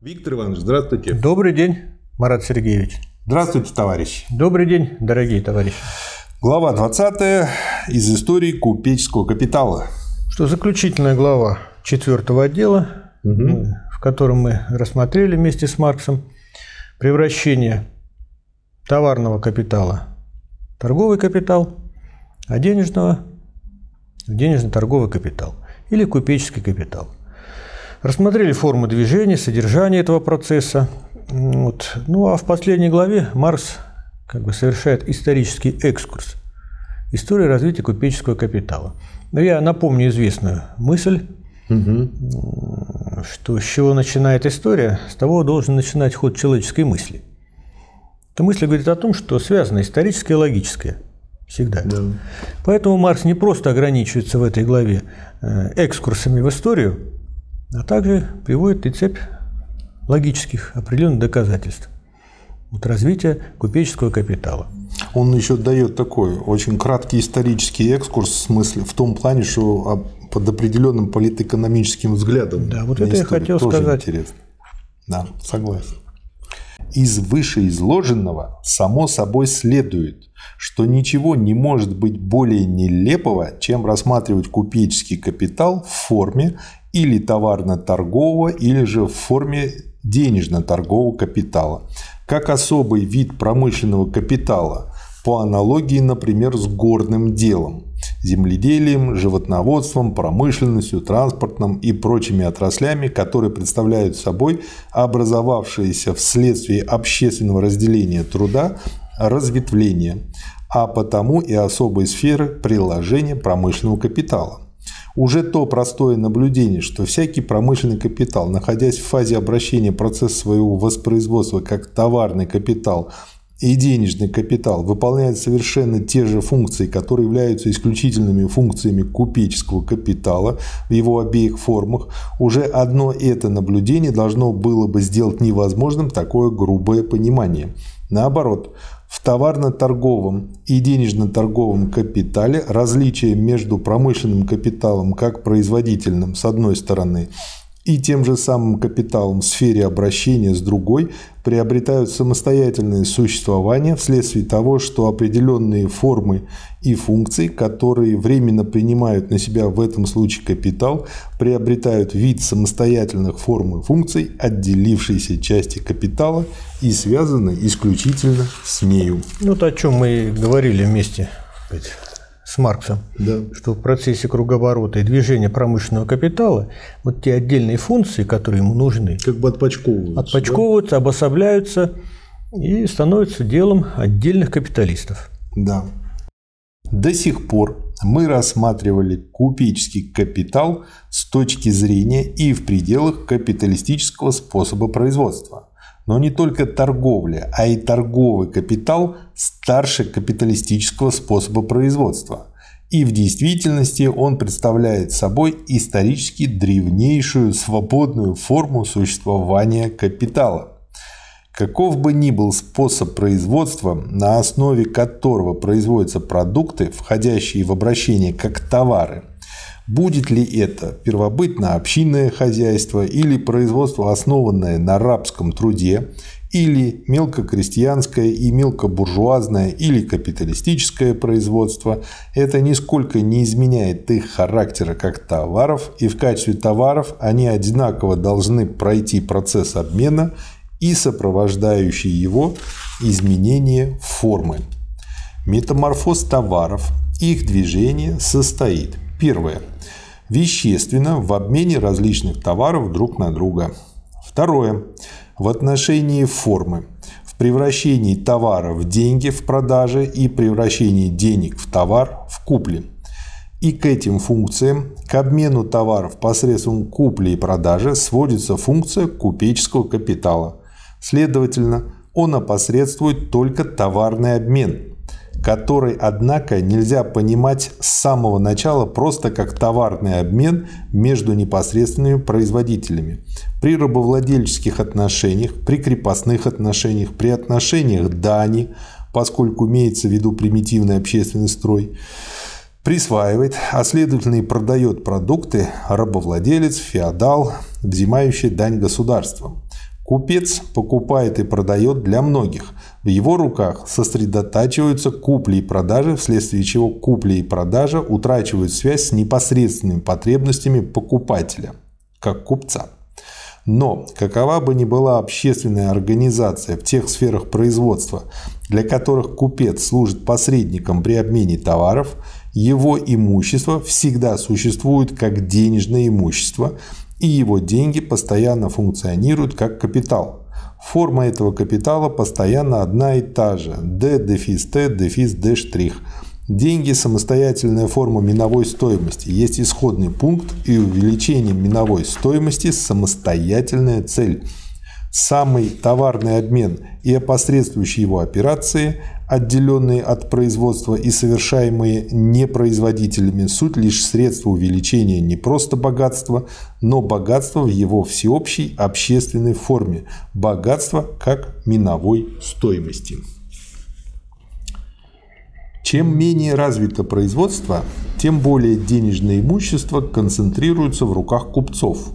Виктор Иванович, здравствуйте. Добрый день, Марат Сергеевич. Здравствуйте, товарищи. Добрый день, дорогие товарищи. Глава 20 из истории купеческого капитала. Что заключительная глава четвертого отдела, угу. в котором мы рассмотрели вместе с Марксом превращение товарного капитала в торговый капитал, а денежного в денежно-торговый капитал или купеческий капитал. Рассмотрели формы движения, содержание этого процесса. Вот. Ну а в последней главе Марс как бы совершает исторический экскурс. История развития купеческого капитала. Но я напомню известную мысль, угу. что с чего начинает история, с того должен начинать ход человеческой мысли. Эта мысль говорит о том, что связано историческое и логическое. Всегда. Да. Поэтому Маркс не просто ограничивается в этой главе э, экскурсами в историю, а также приводит и цепь логических определенных доказательств вот развития купеческого капитала. Он еще дает такой очень краткий исторический экскурс в смысле в том плане, что под определенным политэкономическим взглядом. Да, вот это я хотел Тоже сказать. Интересно. Да, согласен. Из вышеизложенного само собой следует, что ничего не может быть более нелепого, чем рассматривать купеческий капитал в форме или товарно-торгового, или же в форме денежно-торгового капитала, как особый вид промышленного капитала, по аналогии, например, с горным делом, земледелием, животноводством, промышленностью, транспортом и прочими отраслями, которые представляют собой образовавшиеся вследствие общественного разделения труда разветвления, а потому и особые сферы приложения промышленного капитала. Уже то простое наблюдение, что всякий промышленный капитал, находясь в фазе обращения процесса своего воспроизводства как товарный капитал и денежный капитал выполняет совершенно те же функции, которые являются исключительными функциями купеческого капитала в его обеих формах, уже одно это наблюдение должно было бы сделать невозможным такое грубое понимание. Наоборот, в товарно-торговом и денежно-торговом капитале различие между промышленным капиталом как производительным с одной стороны и тем же самым капиталом в сфере обращения с другой приобретают самостоятельное существование вследствие того, что определенные формы и функции, которые временно принимают на себя в этом случае капитал, приобретают вид самостоятельных форм и функций отделившейся части капитала и связаны исключительно с нею. Ну, то, о чем мы говорили вместе с Марксом, да. что в процессе круговорота и движения промышленного капитала вот те отдельные функции, которые ему нужны, как бы отпочковываются, отпочковываются, да? обособляются и становятся делом отдельных капиталистов. Да. До сих пор мы рассматривали купеческий капитал с точки зрения и в пределах капиталистического способа производства. Но не только торговля, а и торговый капитал старше капиталистического способа производства. И в действительности он представляет собой исторически древнейшую свободную форму существования капитала. Каков бы ни был способ производства, на основе которого производятся продукты, входящие в обращение как товары – Будет ли это первобытно-общинное хозяйство или производство, основанное на рабском труде, или мелкокрестьянское и мелкобуржуазное или капиталистическое производство, это нисколько не изменяет их характера как товаров, и в качестве товаров они одинаково должны пройти процесс обмена и сопровождающий его изменение формы. Метаморфоз товаров, их движение состоит. Первое вещественно в обмене различных товаров друг на друга. Второе. В отношении формы. В превращении товара в деньги в продаже и превращении денег в товар в купле. И к этим функциям, к обмену товаров посредством купли и продажи сводится функция купеческого капитала. Следовательно, он опосредствует только товарный обмен, который, однако, нельзя понимать с самого начала просто как товарный обмен между непосредственными производителями. При рабовладельческих отношениях, при крепостных отношениях, при отношениях дани, поскольку имеется в виду примитивный общественный строй, присваивает, а следовательно и продает продукты рабовладелец, феодал, взимающий дань государством. Купец покупает и продает для многих. В его руках сосредотачиваются купли и продажи, вследствие чего купли и продажа утрачивают связь с непосредственными потребностями покупателя, как купца. Но какова бы ни была общественная организация в тех сферах производства, для которых купец служит посредником при обмене товаров, его имущество всегда существует как денежное имущество, и его деньги постоянно функционируют как капитал. Форма этого капитала постоянно одна и та же – D дефис T дефис D Деньги – самостоятельная форма миновой стоимости. Есть исходный пункт и увеличение миновой стоимости – самостоятельная цель. Самый товарный обмен и опосредствующие его операции, отделенные от производства и совершаемые непроизводителями, суть лишь средство увеличения не просто богатства, но богатства в его всеобщей общественной форме. Богатство как миновой стоимости. Чем менее развито производство, тем более денежное имущество концентрируется в руках купцов,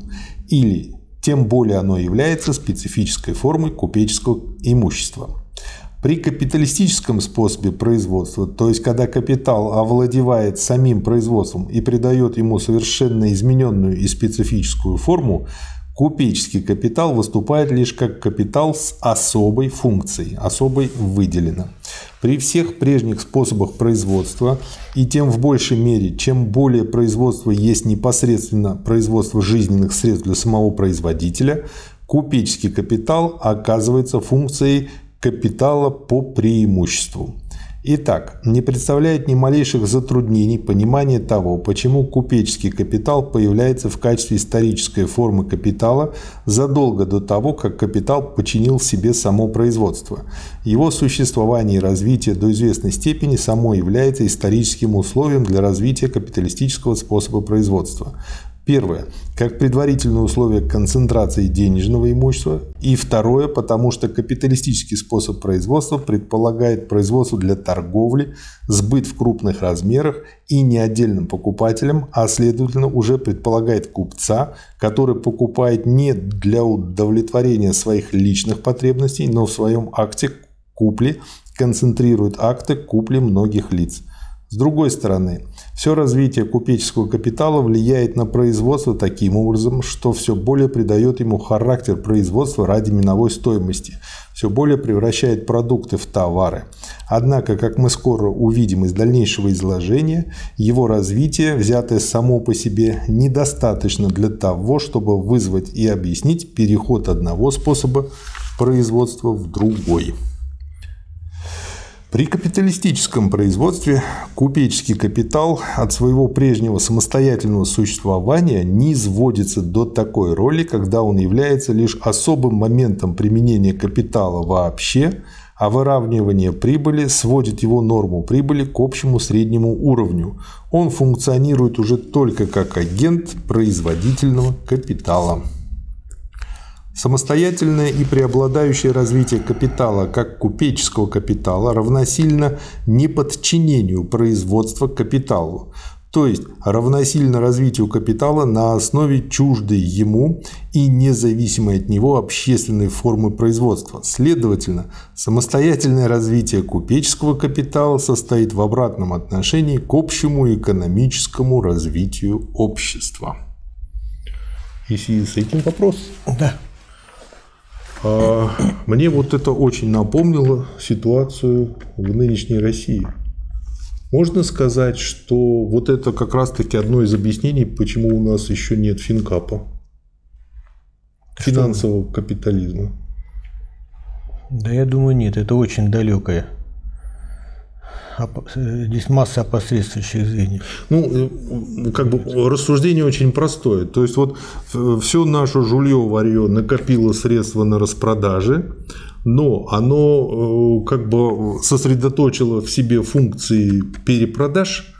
или тем более оно является специфической формой купеческого имущества. При капиталистическом способе производства, то есть когда капитал овладевает самим производством и придает ему совершенно измененную и специфическую форму, купеческий капитал выступает лишь как капитал с особой функцией, особой выделено. При всех прежних способах производства и тем в большей мере, чем более производство есть непосредственно производство жизненных средств для самого производителя, купеческий капитал оказывается функцией капитала по преимуществу. Итак, не представляет ни малейших затруднений понимание того, почему купеческий капитал появляется в качестве исторической формы капитала задолго до того, как капитал подчинил себе само производство. Его существование и развитие до известной степени само является историческим условием для развития капиталистического способа производства. Первое. Как предварительное условие концентрации денежного имущества. И второе. Потому что капиталистический способ производства предполагает производство для торговли, сбыт в крупных размерах и не отдельным покупателям, а следовательно уже предполагает купца, который покупает не для удовлетворения своих личных потребностей, но в своем акте купли концентрирует акты купли многих лиц. С другой стороны, все развитие купеческого капитала влияет на производство таким образом, что все более придает ему характер производства ради миновой стоимости, все более превращает продукты в товары. Однако, как мы скоро увидим из дальнейшего изложения, его развитие, взятое само по себе, недостаточно для того, чтобы вызвать и объяснить переход одного способа производства в другой. При капиталистическом производстве купеческий капитал от своего прежнего самостоятельного существования не изводится до такой роли, когда он является лишь особым моментом применения капитала вообще, а выравнивание прибыли сводит его норму прибыли к общему среднему уровню. Он функционирует уже только как агент производительного капитала. Самостоятельное и преобладающее развитие капитала как купеческого капитала равносильно неподчинению производства капиталу, то есть равносильно развитию капитала на основе чуждой ему и независимой от него общественной формы производства. Следовательно, самостоятельное развитие купеческого капитала состоит в обратном отношении к общему экономическому развитию общества. Если с этим вопрос? Да. А, мне вот это очень напомнило ситуацию в нынешней России. Можно сказать, что вот это как раз-таки одно из объяснений, почему у нас еще нет финкапа, финансового капитализма. Да я думаю, нет, это очень далекое здесь масса опосредствующих звеньев. Ну, э, как бы рассуждение очень простое. То есть, вот все наше жулье варье накопило средства на распродаже, но оно э, как бы сосредоточило в себе функции перепродаж,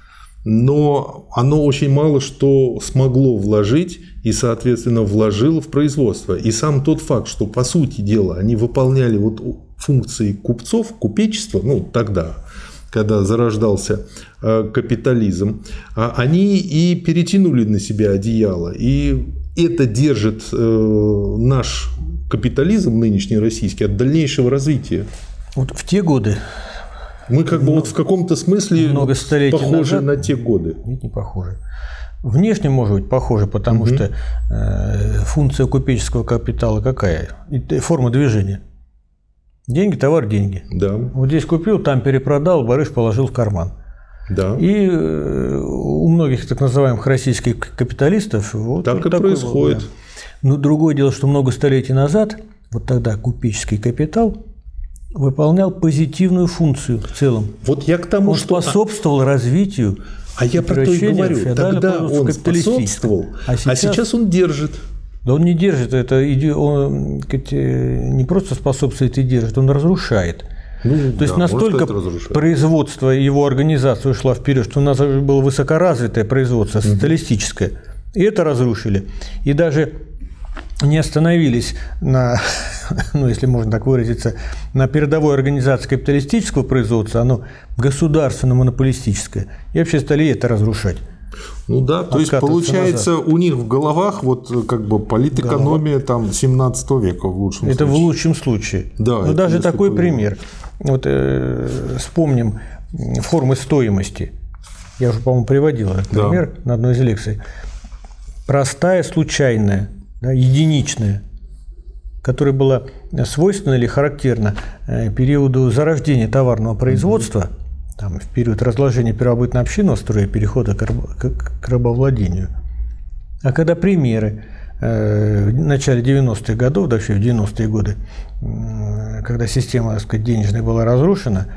но оно очень мало что смогло вложить и, соответственно, вложило в производство. И сам тот факт, что, по сути дела, они выполняли вот функции купцов, купечества, ну, тогда, когда зарождался э, капитализм, а они и перетянули на себя одеяло. И это держит э, наш капитализм нынешний российский от дальнейшего развития? Вот в те годы мы как бы вот в каком-то смысле много столетий похожи назад, на те годы. Нет, не похожи. Внешне может быть похоже, потому угу. что э, функция купеческого капитала какая? И, форма движения. Деньги, товар, деньги. Да. Вот здесь купил, там перепродал, барыш положил в карман. Да. И э, у многих так называемых российских капиталистов вот так вот и происходит. Было, да. Но другое дело, что много столетий назад, вот тогда купеческий капитал выполнял позитивную функцию в целом. Вот я к тому, он что способствовал развитию. А я про то и говорю. Тогда он способствовал, а сейчас, а сейчас он держит. Да он не держит, это он не просто способствует и держит, он разрушает. Ну, То да, есть настолько производство его организации ушло вперед, что у нас было высокоразвитое производство, социалистическое. И это разрушили. И даже не остановились на, ну, если можно так выразиться, на передовой организации капиталистического производства, оно государственно-монополистическое. И вообще стали это разрушать. Ну да, то есть получается назад. у них в головах вот как бы политэкономия Голова. там 17 века в лучшем это случае. Это в лучшем случае. Да. Ну даже такой повезло. пример. Вот э, вспомним формы стоимости. Я уже, по-моему, приводил этот да. пример на одной из лекций. Простая, случайная да, единичная, которая была свойственна или характерна э, периоду зарождения товарного производства, там, в период разложения первобытно-общинного строя перехода к, рабовладению. А когда примеры э, в начале 90-х годов, да вообще в 90-е годы, когда система так сказать, денежная была разрушена,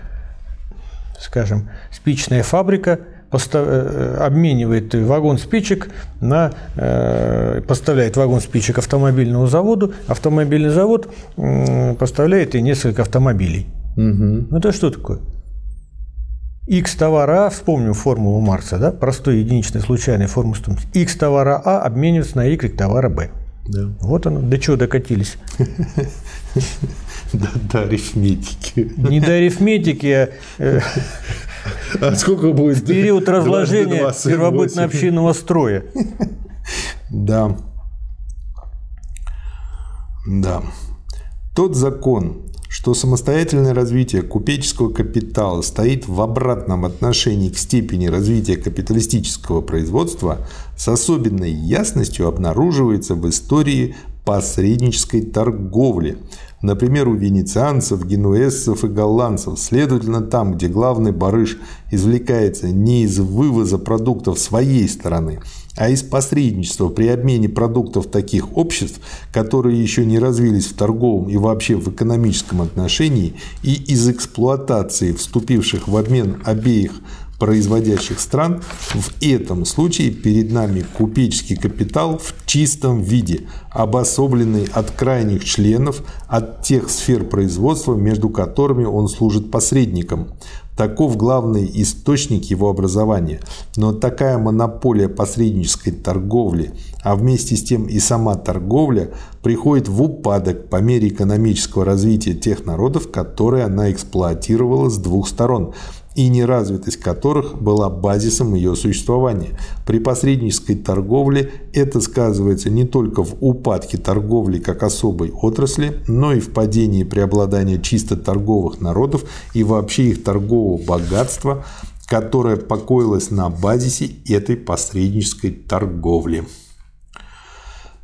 скажем, спичная фабрика – Э, обменивает вагон спичек на э, поставляет вагон спичек автомобильному заводу, автомобильный завод поставляет и несколько автомобилей. Угу. Это что такое? X товара А, вспомним формулу Маркса, да, простой единичной случайной формы стоимости. X товара А обменивается на Y товара Б. Да. Вот оно, до чего докатились. До, до арифметики. Не до арифметики, а э, а сколько будет? Период разложения первобытно-общинного строя. Да. Да. Тот закон, что самостоятельное развитие купеческого капитала стоит в обратном отношении к степени развития капиталистического производства, с особенной ясностью обнаруживается в истории посреднической торговли – Например, у венецианцев, генуэзцев и голландцев. Следовательно, там, где главный барыш извлекается не из вывоза продуктов своей стороны, а из посредничества при обмене продуктов таких обществ, которые еще не развились в торговом и вообще в экономическом отношении, и из эксплуатации вступивших в обмен обеих производящих стран, в этом случае перед нами купеческий капитал в чистом виде, обособленный от крайних членов, от тех сфер производства, между которыми он служит посредником. Таков главный источник его образования. Но такая монополия посреднической торговли, а вместе с тем и сама торговля, приходит в упадок по мере экономического развития тех народов, которые она эксплуатировала с двух сторон и неразвитость которых была базисом ее существования. При посреднической торговле это сказывается не только в упадке торговли как особой отрасли, но и в падении преобладания чисто торговых народов и вообще их торгового богатства, которое покоилось на базисе этой посреднической торговли.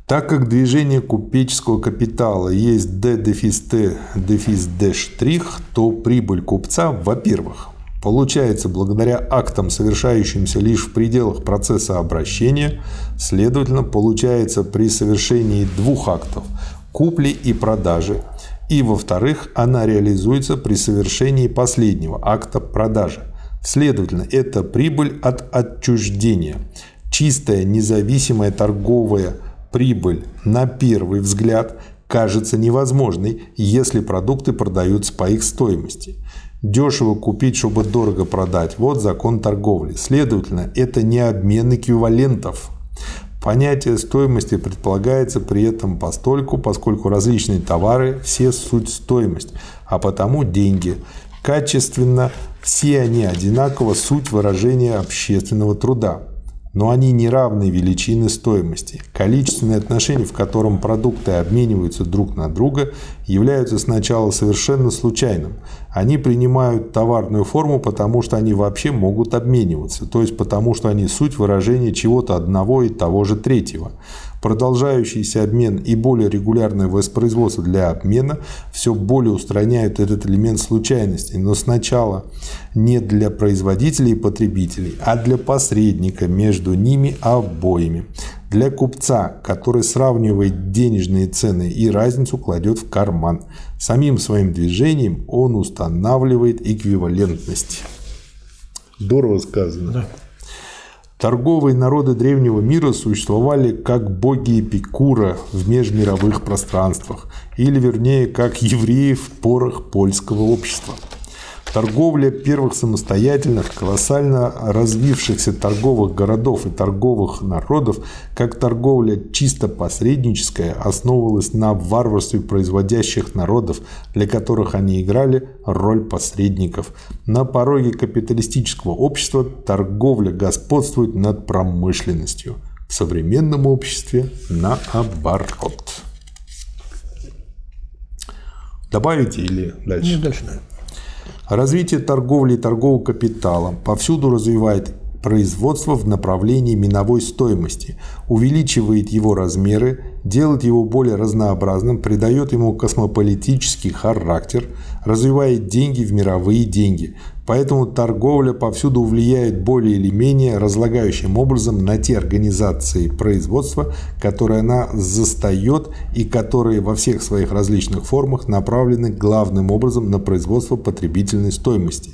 Так как движение купеческого капитала есть D дефис T дефис D штрих, то прибыль купца, во-первых, Получается, благодаря актам, совершающимся лишь в пределах процесса обращения, следовательно, получается при совершении двух актов – купли и продажи, и, во-вторых, она реализуется при совершении последнего акта продажи. Следовательно, это прибыль от отчуждения. Чистая независимая торговая прибыль на первый взгляд кажется невозможной, если продукты продаются по их стоимости. Дешево купить, чтобы дорого продать. Вот закон торговли. Следовательно, это не обмен эквивалентов. Понятие стоимости предполагается при этом постольку, поскольку различные товары – все суть стоимость, а потому деньги. Качественно все они одинаково суть выражения общественного труда. но они не равны величины стоимости. Количественные отношения, в котором продукты обмениваются друг на друга, являются сначала совершенно случайным. Они принимают товарную форму, потому что они вообще могут обмениваться, то есть потому что они суть выражения чего-то одного и того же третьего. Продолжающийся обмен и более регулярное воспроизводство для обмена все более устраняют этот элемент случайности, но сначала не для производителей и потребителей, а для посредника между ними обоими. Для купца, который сравнивает денежные цены и разницу кладет в карман. Самим своим движением он устанавливает эквивалентность. Здорово сказано. Да. Торговые народы древнего мира существовали как боги Эпикура в межмировых пространствах, или вернее, как евреи в порах польского общества. Торговля первых самостоятельных, колоссально развившихся торговых городов и торговых народов, как торговля чисто посредническая, основывалась на варварстве производящих народов, для которых они играли роль посредников. На пороге капиталистического общества торговля господствует над промышленностью. В современном обществе наоборот. Добавите или дальше? Нет, дальше, наверное. Развитие торговли и торгового капитала повсюду развивает производство в направлении миновой стоимости, увеличивает его размеры, делает его более разнообразным, придает ему космополитический характер, развивает деньги в мировые деньги, Поэтому торговля повсюду влияет более или менее разлагающим образом на те организации производства, которые она застает и которые во всех своих различных формах направлены главным образом на производство потребительной стоимости.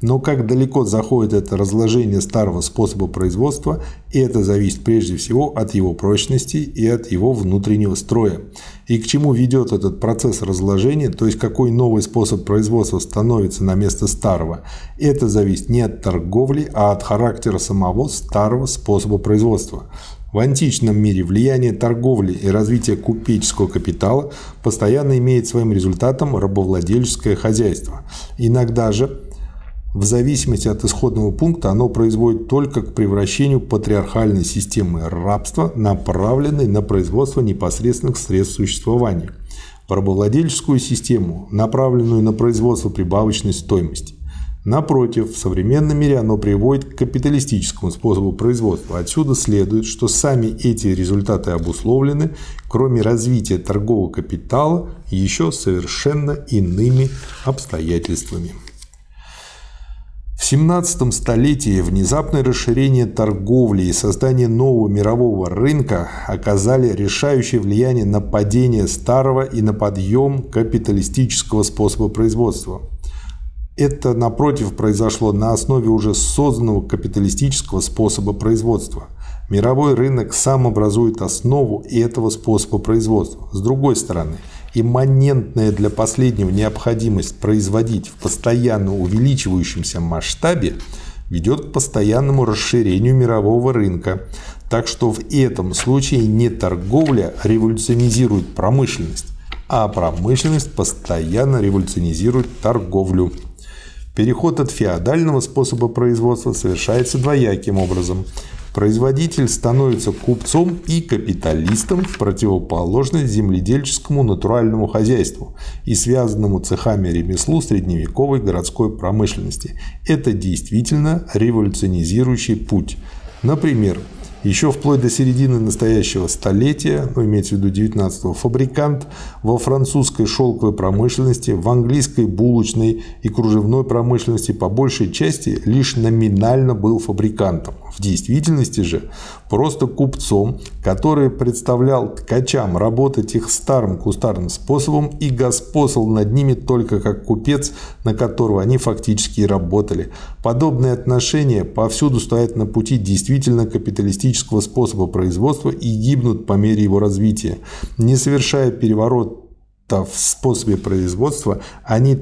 Но как далеко заходит это разложение старого способа производства, и это зависит прежде всего от его прочности и от его внутреннего строя. И к чему ведет этот процесс разложения, то есть какой новый способ производства становится на место старого, это зависит не от торговли, а от характера самого старого способа производства. В античном мире влияние торговли и развитие купеческого капитала постоянно имеет своим результатом рабовладельческое хозяйство. Иногда же в зависимости от исходного пункта оно производит только к превращению патриархальной системы рабства, направленной на производство непосредственных средств существования, в рабовладельческую систему, направленную на производство прибавочной стоимости. Напротив, в современном мире оно приводит к капиталистическому способу производства. Отсюда следует, что сами эти результаты обусловлены, кроме развития торгового капитала, еще совершенно иными обстоятельствами. В 17 столетии внезапное расширение торговли и создание нового мирового рынка оказали решающее влияние на падение старого и на подъем капиталистического способа производства. Это, напротив, произошло на основе уже созданного капиталистического способа производства. Мировой рынок сам образует основу этого способа производства. С другой стороны – имманентная для последнего необходимость производить в постоянно увеличивающемся масштабе ведет к постоянному расширению мирового рынка. Так что в этом случае не торговля революционизирует промышленность, а промышленность постоянно революционизирует торговлю. Переход от феодального способа производства совершается двояким образом – Производитель становится купцом и капиталистом в противоположность земледельческому натуральному хозяйству и связанному цехами ремеслу средневековой городской промышленности. Это действительно революционизирующий путь. Например, еще вплоть до середины настоящего столетия, ну, имеется в виду 19-го, фабрикант во французской шелковой промышленности, в английской булочной и кружевной промышленности по большей части лишь номинально был фабрикантом. В действительности же просто купцом, который представлял ткачам работать их старым кустарным способом и господствовал над ними только как купец, на которого они фактически и работали. Подобные отношения повсюду стоят на пути действительно капиталистического способа производства и гибнут по мере его развития. Не совершая переворот в способе производства, они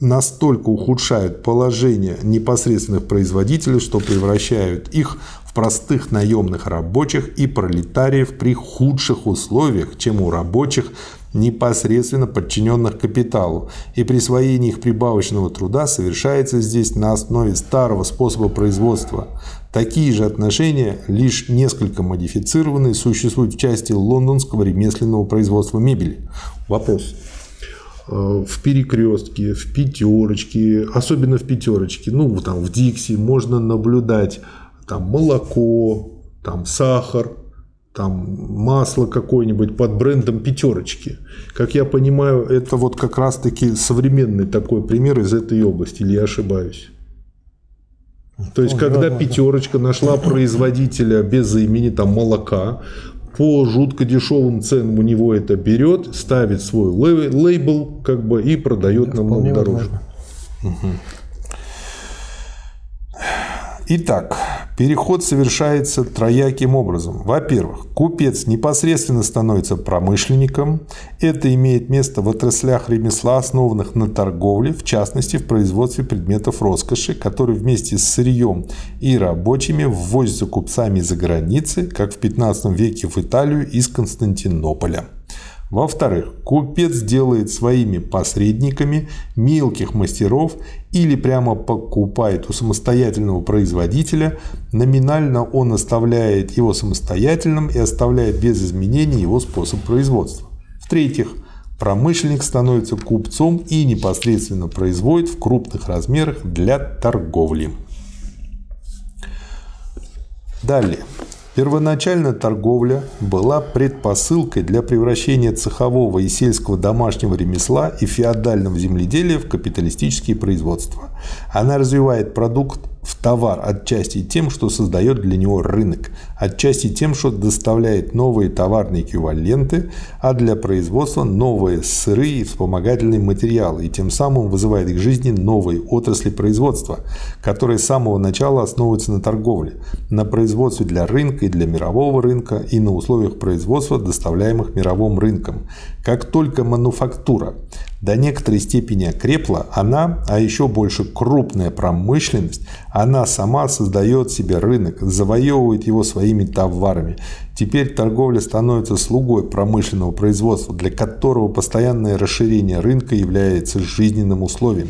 настолько ухудшают положение непосредственных производителей, что превращают их в простых наемных рабочих и пролетариев при худших условиях, чем у рабочих, непосредственно подчиненных капиталу, и присвоение их прибавочного труда совершается здесь на основе старого способа производства. Такие же отношения, лишь несколько модифицированные, существуют в части лондонского ремесленного производства мебели. Вопрос. Э, в перекрестке, в пятерочке, особенно в пятерочке, ну там в Дикси можно наблюдать там молоко, там сахар, там масло какое-нибудь под брендом пятерочки. Как я понимаю, это вот как раз-таки современный такой пример из этой области, или я ошибаюсь? То есть, когда пятерочка нашла производителя без имени там молока, по жутко дешевым ценам у него это берет, ставит свой лейбл как бы и продает намного дороже. Угу. Итак, переход совершается трояким образом. Во-первых, купец непосредственно становится промышленником. Это имеет место в отраслях ремесла, основанных на торговле, в частности в производстве предметов роскоши, которые вместе с сырьем и рабочими ввозятся купцами за границы, как в 15 веке в Италию из Константинополя. Во-вторых, купец делает своими посредниками мелких мастеров или прямо покупает у самостоятельного производителя. Номинально он оставляет его самостоятельным и оставляет без изменений его способ производства. В-третьих, промышленник становится купцом и непосредственно производит в крупных размерах для торговли. Далее. Первоначально торговля была предпосылкой для превращения цехового и сельского домашнего ремесла и феодального земледелия в капиталистические производства. Она развивает продукт в товар отчасти тем, что создает для него рынок, отчасти тем, что доставляет новые товарные эквиваленты, а для производства новые сырые и вспомогательные материалы, и тем самым вызывает к жизни новые отрасли производства, которые с самого начала основываются на торговле, на производстве для рынка и для мирового рынка и на условиях производства, доставляемых мировым рынком. Как только мануфактура до некоторой степени окрепла, она, а еще больше крупная промышленность, она сама создает себе рынок, завоевывает его своими товарами. Теперь торговля становится слугой промышленного производства, для которого постоянное расширение рынка является жизненным условием.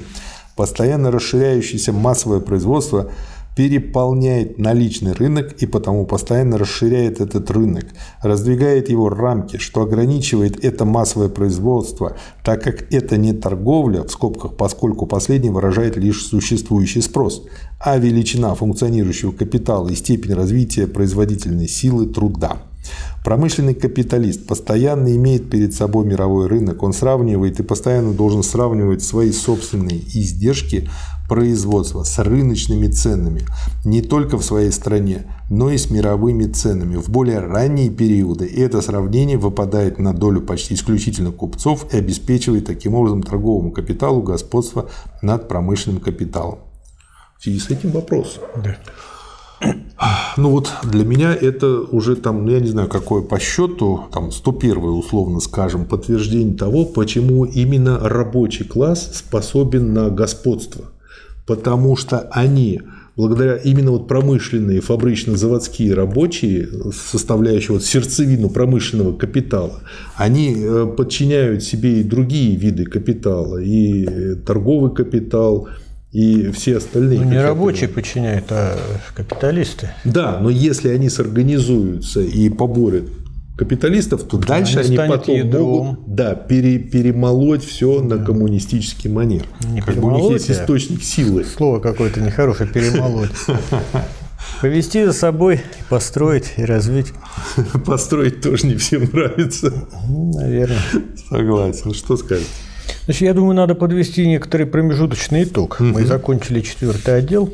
Постоянно расширяющееся массовое производство – переполняет наличный рынок и потому постоянно расширяет этот рынок, раздвигает его рамки, что ограничивает это массовое производство, так как это не торговля, в скобках, поскольку последний выражает лишь существующий спрос, а величина функционирующего капитала и степень развития производительной силы труда. Промышленный капиталист постоянно имеет перед собой мировой рынок, он сравнивает и постоянно должен сравнивать свои собственные издержки производства с рыночными ценами не только в своей стране, но и с мировыми ценами. В более ранние периоды это сравнение выпадает на долю почти исключительно купцов и обеспечивает таким образом торговому капиталу господство над промышленным капиталом. В связи с этим вопрос. Да. Ну вот для меня это уже там, ну, я не знаю, какое по счету, там 101 условно скажем, подтверждение того, почему именно рабочий класс способен на господство потому что они благодаря именно вот промышленные, фабрично-заводские рабочие, составляющие вот сердцевину промышленного капитала, они э, подчиняют себе и другие виды капитала, и торговый капитал, и все остальные. Ну, не рабочие подчиняют, а капиталисты. Да, но если они сорганизуются и поборят капиталистов, то дальше они, они потом ядром. могут да, пере, перемолоть все да. на коммунистический манер. Не как бы у них есть источник силы. Слово какое-то нехорошее перемолоть. Повести за собой, построить и развить. Построить тоже не всем нравится. Ну, наверное. Согласен. Что сказать? Значит, я думаю, надо подвести некоторый промежуточный итог. Угу. Мы закончили четвертый отдел.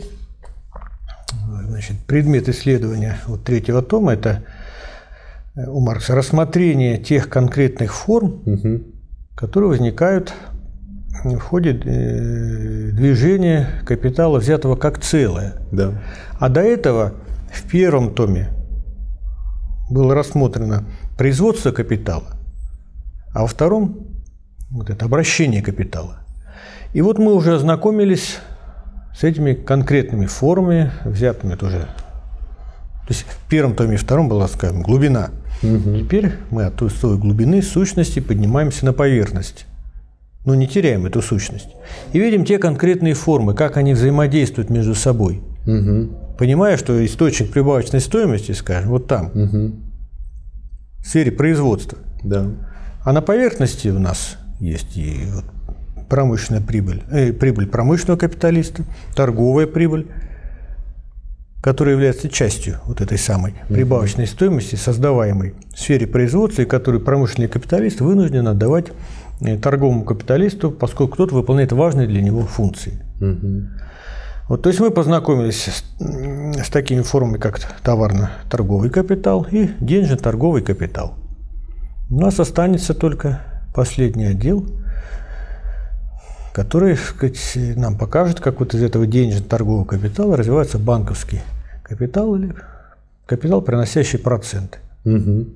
Значит, предмет исследования вот третьего тома – это у Маркса рассмотрение тех конкретных форм, угу. которые возникают в ходе э, движения капитала, взятого как целое. Да. А до этого в первом томе было рассмотрено производство капитала, а во втором вот это обращение капитала. И вот мы уже ознакомились с этими конкретными формами, взятыми тоже. То есть в первом томе и втором была, скажем, глубина – Угу. Теперь мы от той глубины сущности поднимаемся на поверхность. Но не теряем эту сущность. И видим те конкретные формы, как они взаимодействуют между собой. Угу. понимая, что источник прибавочной стоимости, скажем, вот там, Угу. в сфере производства. Да. А на поверхности у нас есть и промышленная прибыль, э, прибыль промышленного капиталиста, торговая прибыль, которая является частью вот этой самой прибавочной стоимости, создаваемой в сфере производства, и которую промышленный капиталист вынужден отдавать э, торговому капиталисту, поскольку тот выполняет важные для него функции. Угу. Вот, то есть мы познакомились с, с такими формами, как товарно-торговый капитал и денежно-торговый капитал. У нас останется только последний отдел, который сказать, нам покажет, как вот из этого денежно-торгового капитала развивается банковский капитал или капитал, приносящий проценты. Угу.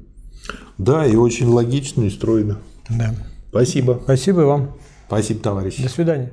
Да, и очень логично и стройно. Да. Спасибо. Спасибо вам. Спасибо, товарищи. До свидания.